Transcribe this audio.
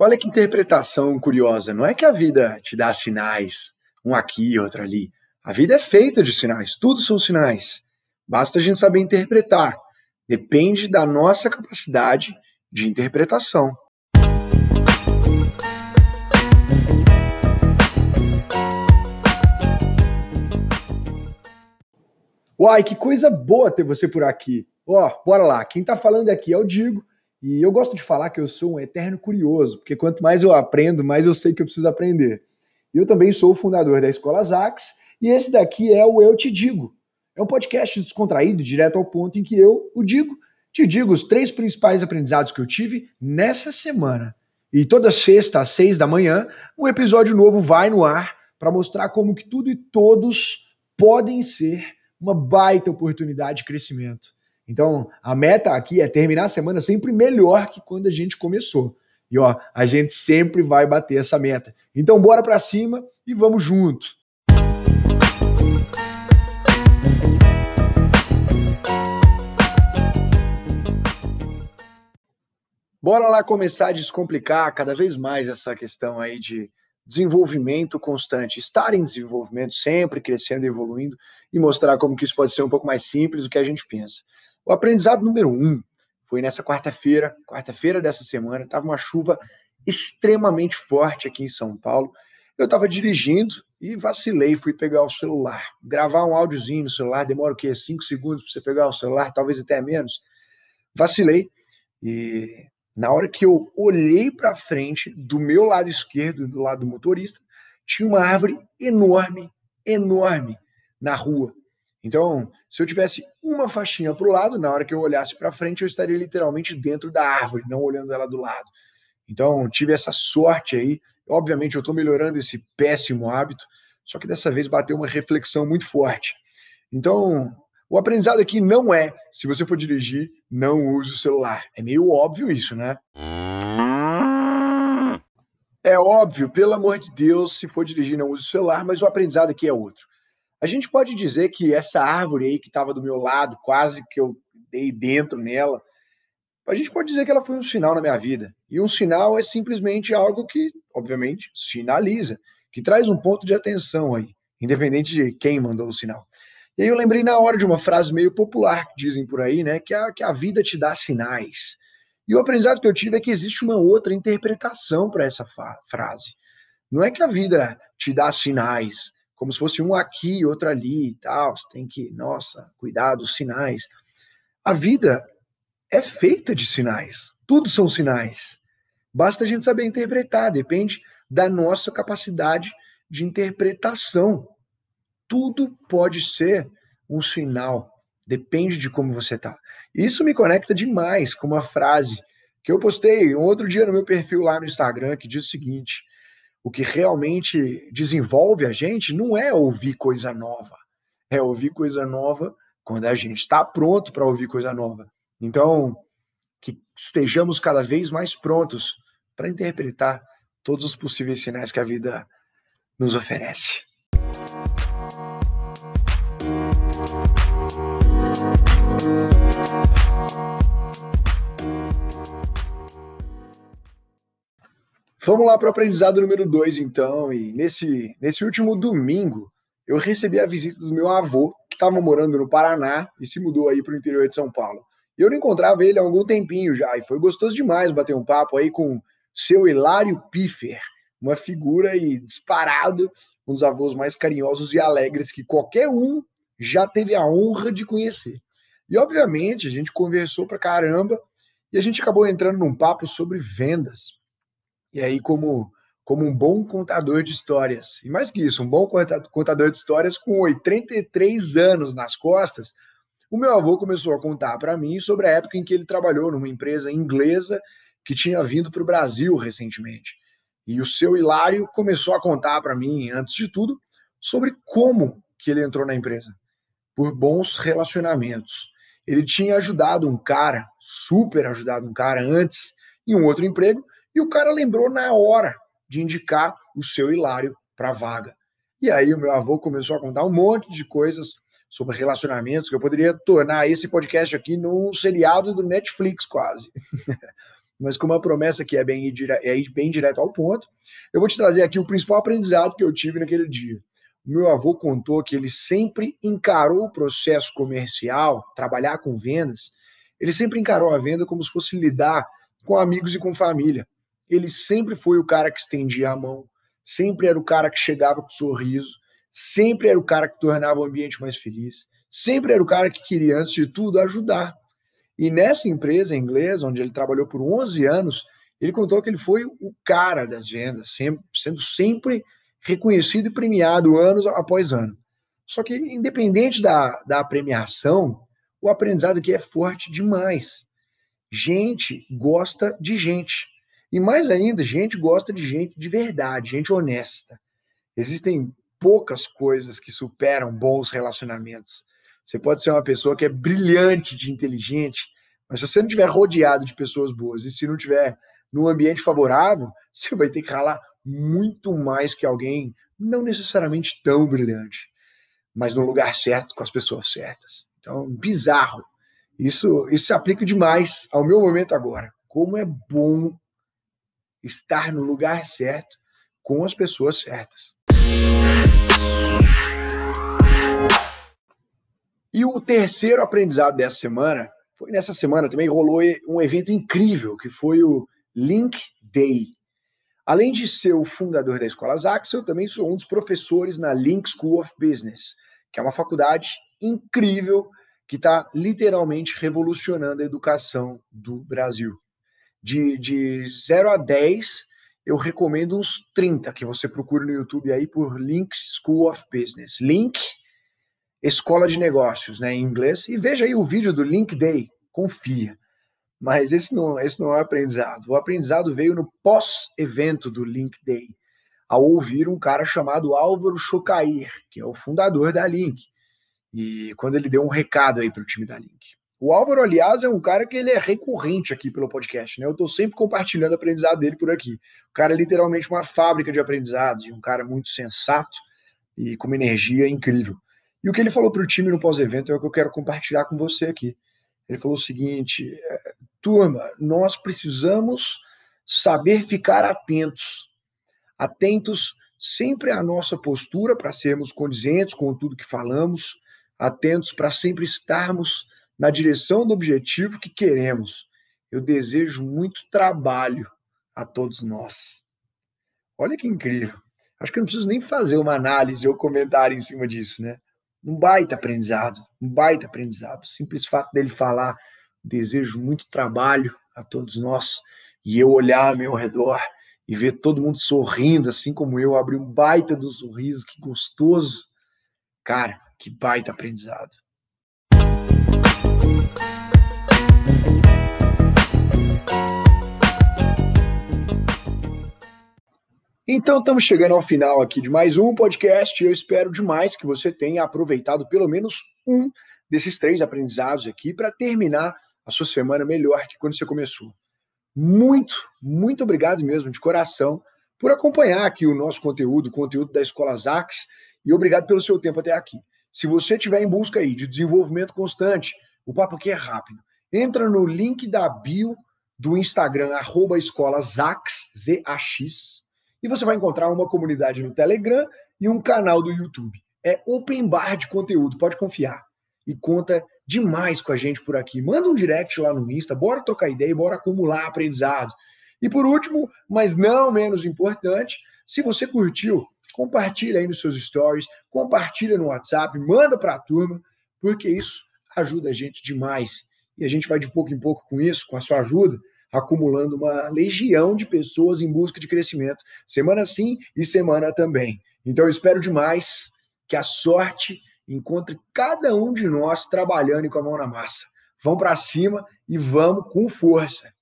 Olha que interpretação curiosa. Não é que a vida te dá sinais, um aqui, outro ali. A vida é feita de sinais, tudo são sinais. Basta a gente saber interpretar. Depende da nossa capacidade de interpretação. Uai, que coisa boa ter você por aqui. Ó, bora lá. Quem tá falando aqui é o Digo e eu gosto de falar que eu sou um eterno curioso, porque quanto mais eu aprendo, mais eu sei que eu preciso aprender. Eu também sou o fundador da Escola Zax, e esse daqui é o Eu Te Digo. É um podcast descontraído, direto ao ponto em que eu o digo, te digo os três principais aprendizados que eu tive nessa semana. E toda sexta às seis da manhã, um episódio novo vai no ar para mostrar como que tudo e todos podem ser uma baita oportunidade de crescimento. Então, a meta aqui é terminar a semana sempre melhor que quando a gente começou. E ó, a gente sempre vai bater essa meta. Então, bora para cima e vamos junto. Bora lá começar a descomplicar cada vez mais essa questão aí de desenvolvimento constante, estar em desenvolvimento, sempre crescendo evoluindo, e mostrar como que isso pode ser um pouco mais simples do que a gente pensa. O aprendizado número um foi nessa quarta-feira, quarta-feira dessa semana, estava uma chuva extremamente forte aqui em São Paulo. Eu estava dirigindo e vacilei, fui pegar o celular. Gravar um áudiozinho no celular demora o quê? Cinco segundos para você pegar o celular, talvez até menos. Vacilei e na hora que eu olhei para frente, do meu lado esquerdo, do lado do motorista, tinha uma árvore enorme, enorme na rua. Então, se eu tivesse uma faixinha para o lado, na hora que eu olhasse para frente, eu estaria literalmente dentro da árvore, não olhando ela do lado. Então, tive essa sorte aí. Obviamente, eu estou melhorando esse péssimo hábito, só que dessa vez bateu uma reflexão muito forte. Então, o aprendizado aqui não é, se você for dirigir, não use o celular. É meio óbvio isso, né? É óbvio, pelo amor de Deus, se for dirigir, não use o celular, mas o aprendizado aqui é outro. A gente pode dizer que essa árvore aí que estava do meu lado, quase que eu dei dentro nela, a gente pode dizer que ela foi um sinal na minha vida. E um sinal é simplesmente algo que, obviamente, sinaliza, que traz um ponto de atenção aí, independente de quem mandou o sinal. E aí eu lembrei na hora de uma frase meio popular que dizem por aí, né, que a, que a vida te dá sinais. E o aprendizado que eu tive é que existe uma outra interpretação para essa frase. Não é que a vida te dá sinais, como se fosse um aqui, outro ali e tal. Você tem que, nossa, cuidar dos sinais. A vida é feita de sinais. Tudo são sinais. Basta a gente saber interpretar, depende da nossa capacidade de interpretação. Tudo pode ser um sinal, depende de como você está. Isso me conecta demais com uma frase que eu postei um outro dia no meu perfil lá no Instagram que diz o seguinte: o que realmente desenvolve a gente não é ouvir coisa nova, é ouvir coisa nova quando a gente está pronto para ouvir coisa nova. Então, que estejamos cada vez mais prontos para interpretar todos os possíveis sinais que a vida nos oferece. Vamos lá para o aprendizado número 2, então. E nesse, nesse último domingo, eu recebi a visita do meu avô, que estava morando no Paraná e se mudou aí para o interior de São Paulo. Eu não encontrava ele há algum tempinho já, e foi gostoso demais bater um papo aí com seu Hilário Piffer, uma figura aí disparado, um dos avós mais carinhosos e alegres que qualquer um já teve a honra de conhecer. E obviamente a gente conversou pra caramba e a gente acabou entrando num papo sobre vendas. E aí, como, como um bom contador de histórias, e mais que isso, um bom contador de histórias com 83 anos nas costas, o meu avô começou a contar para mim sobre a época em que ele trabalhou numa empresa inglesa que tinha vindo para o Brasil recentemente. E o seu Hilário começou a contar para mim, antes de tudo, sobre como que ele entrou na empresa. Por bons relacionamentos. Ele tinha ajudado um cara, super ajudado um cara antes, em um outro emprego, e o cara lembrou na hora de indicar o seu Hilário para a vaga. E aí o meu avô começou a contar um monte de coisas sobre relacionamentos que eu poderia tornar esse podcast aqui num seriado do Netflix quase. mas com uma promessa que é bem, é bem direto ao ponto, eu vou te trazer aqui o principal aprendizado que eu tive naquele dia. O meu avô contou que ele sempre encarou o processo comercial, trabalhar com vendas, ele sempre encarou a venda como se fosse lidar com amigos e com família. Ele sempre foi o cara que estendia a mão, sempre era o cara que chegava com sorriso, sempre era o cara que tornava o ambiente mais feliz, sempre era o cara que queria, antes de tudo, ajudar. E nessa empresa inglesa, onde ele trabalhou por 11 anos, ele contou que ele foi o cara das vendas, sempre, sendo sempre reconhecido e premiado anos após ano. Só que, independente da, da premiação, o aprendizado aqui é forte demais. Gente gosta de gente. E mais ainda, gente gosta de gente de verdade, gente honesta. Existem poucas coisas que superam bons relacionamentos. Você pode ser uma pessoa que é brilhante de inteligente, mas se você não estiver rodeado de pessoas boas e se não estiver num ambiente favorável, você vai ter que ralar muito mais que alguém não necessariamente tão brilhante, mas no lugar certo, com as pessoas certas. Então, bizarro. Isso, isso se aplica demais ao meu momento agora. Como é bom estar no lugar certo com as pessoas certas. E o terceiro aprendizado dessa semana foi nessa semana também rolou um evento incrível que foi o Link Day. Além de ser o fundador da Escola Zax, eu também sou um dos professores na Link School of Business, que é uma faculdade incrível que está literalmente revolucionando a educação do Brasil. De, de 0 a 10, eu recomendo uns 30 que você procure no YouTube aí por Link School of Business. Link Escola de Negócios, né, em inglês. E veja aí o vídeo do Link Day, confia. Mas esse não, esse não é o aprendizado. O aprendizado veio no pós-evento do Link Day, ao ouvir um cara chamado Álvaro Chocair, que é o fundador da Link. E quando ele deu um recado aí para o time da Link. O Álvaro, aliás, é um cara que ele é recorrente aqui pelo podcast, né? Eu estou sempre compartilhando o aprendizado dele por aqui. O cara é literalmente uma fábrica de aprendizados, e um cara muito sensato e com uma energia incrível. E o que ele falou para o time no pós-evento é o que eu quero compartilhar com você aqui. Ele falou o seguinte: é, turma, nós precisamos saber ficar atentos. Atentos sempre à nossa postura para sermos condizentes com tudo que falamos, atentos para sempre estarmos na direção do objetivo que queremos. Eu desejo muito trabalho a todos nós. Olha que incrível. Acho que eu não preciso nem fazer uma análise ou comentário em cima disso, né? Um baita aprendizado, um baita aprendizado. O simples fato dele falar, desejo muito trabalho a todos nós, e eu olhar ao meu redor e ver todo mundo sorrindo, assim como eu, abrir um baita do sorriso, que gostoso. Cara, que baita aprendizado. Então, estamos chegando ao final aqui de mais um podcast. Eu espero demais que você tenha aproveitado pelo menos um desses três aprendizados aqui para terminar a sua semana melhor que quando você começou. Muito, muito obrigado mesmo, de coração, por acompanhar aqui o nosso conteúdo, o conteúdo da Escola Zax, e obrigado pelo seu tempo até aqui. Se você estiver em busca aí de desenvolvimento constante, o papo aqui é rápido. Entra no link da bio do Instagram, arroba escola Zax, Z-A-X, e você vai encontrar uma comunidade no Telegram e um canal do YouTube. É open bar de conteúdo, pode confiar. E conta demais com a gente por aqui. Manda um direct lá no Insta, bora trocar ideia, bora acumular aprendizado. E por último, mas não menos importante, se você curtiu, compartilha aí nos seus stories, compartilha no WhatsApp, manda para a turma, porque isso ajuda a gente demais. E a gente vai de pouco em pouco com isso, com a sua ajuda, acumulando uma legião de pessoas em busca de crescimento, semana sim e semana também. Então eu espero demais que a sorte encontre cada um de nós trabalhando e com a mão na massa. Vamos para cima e vamos com força.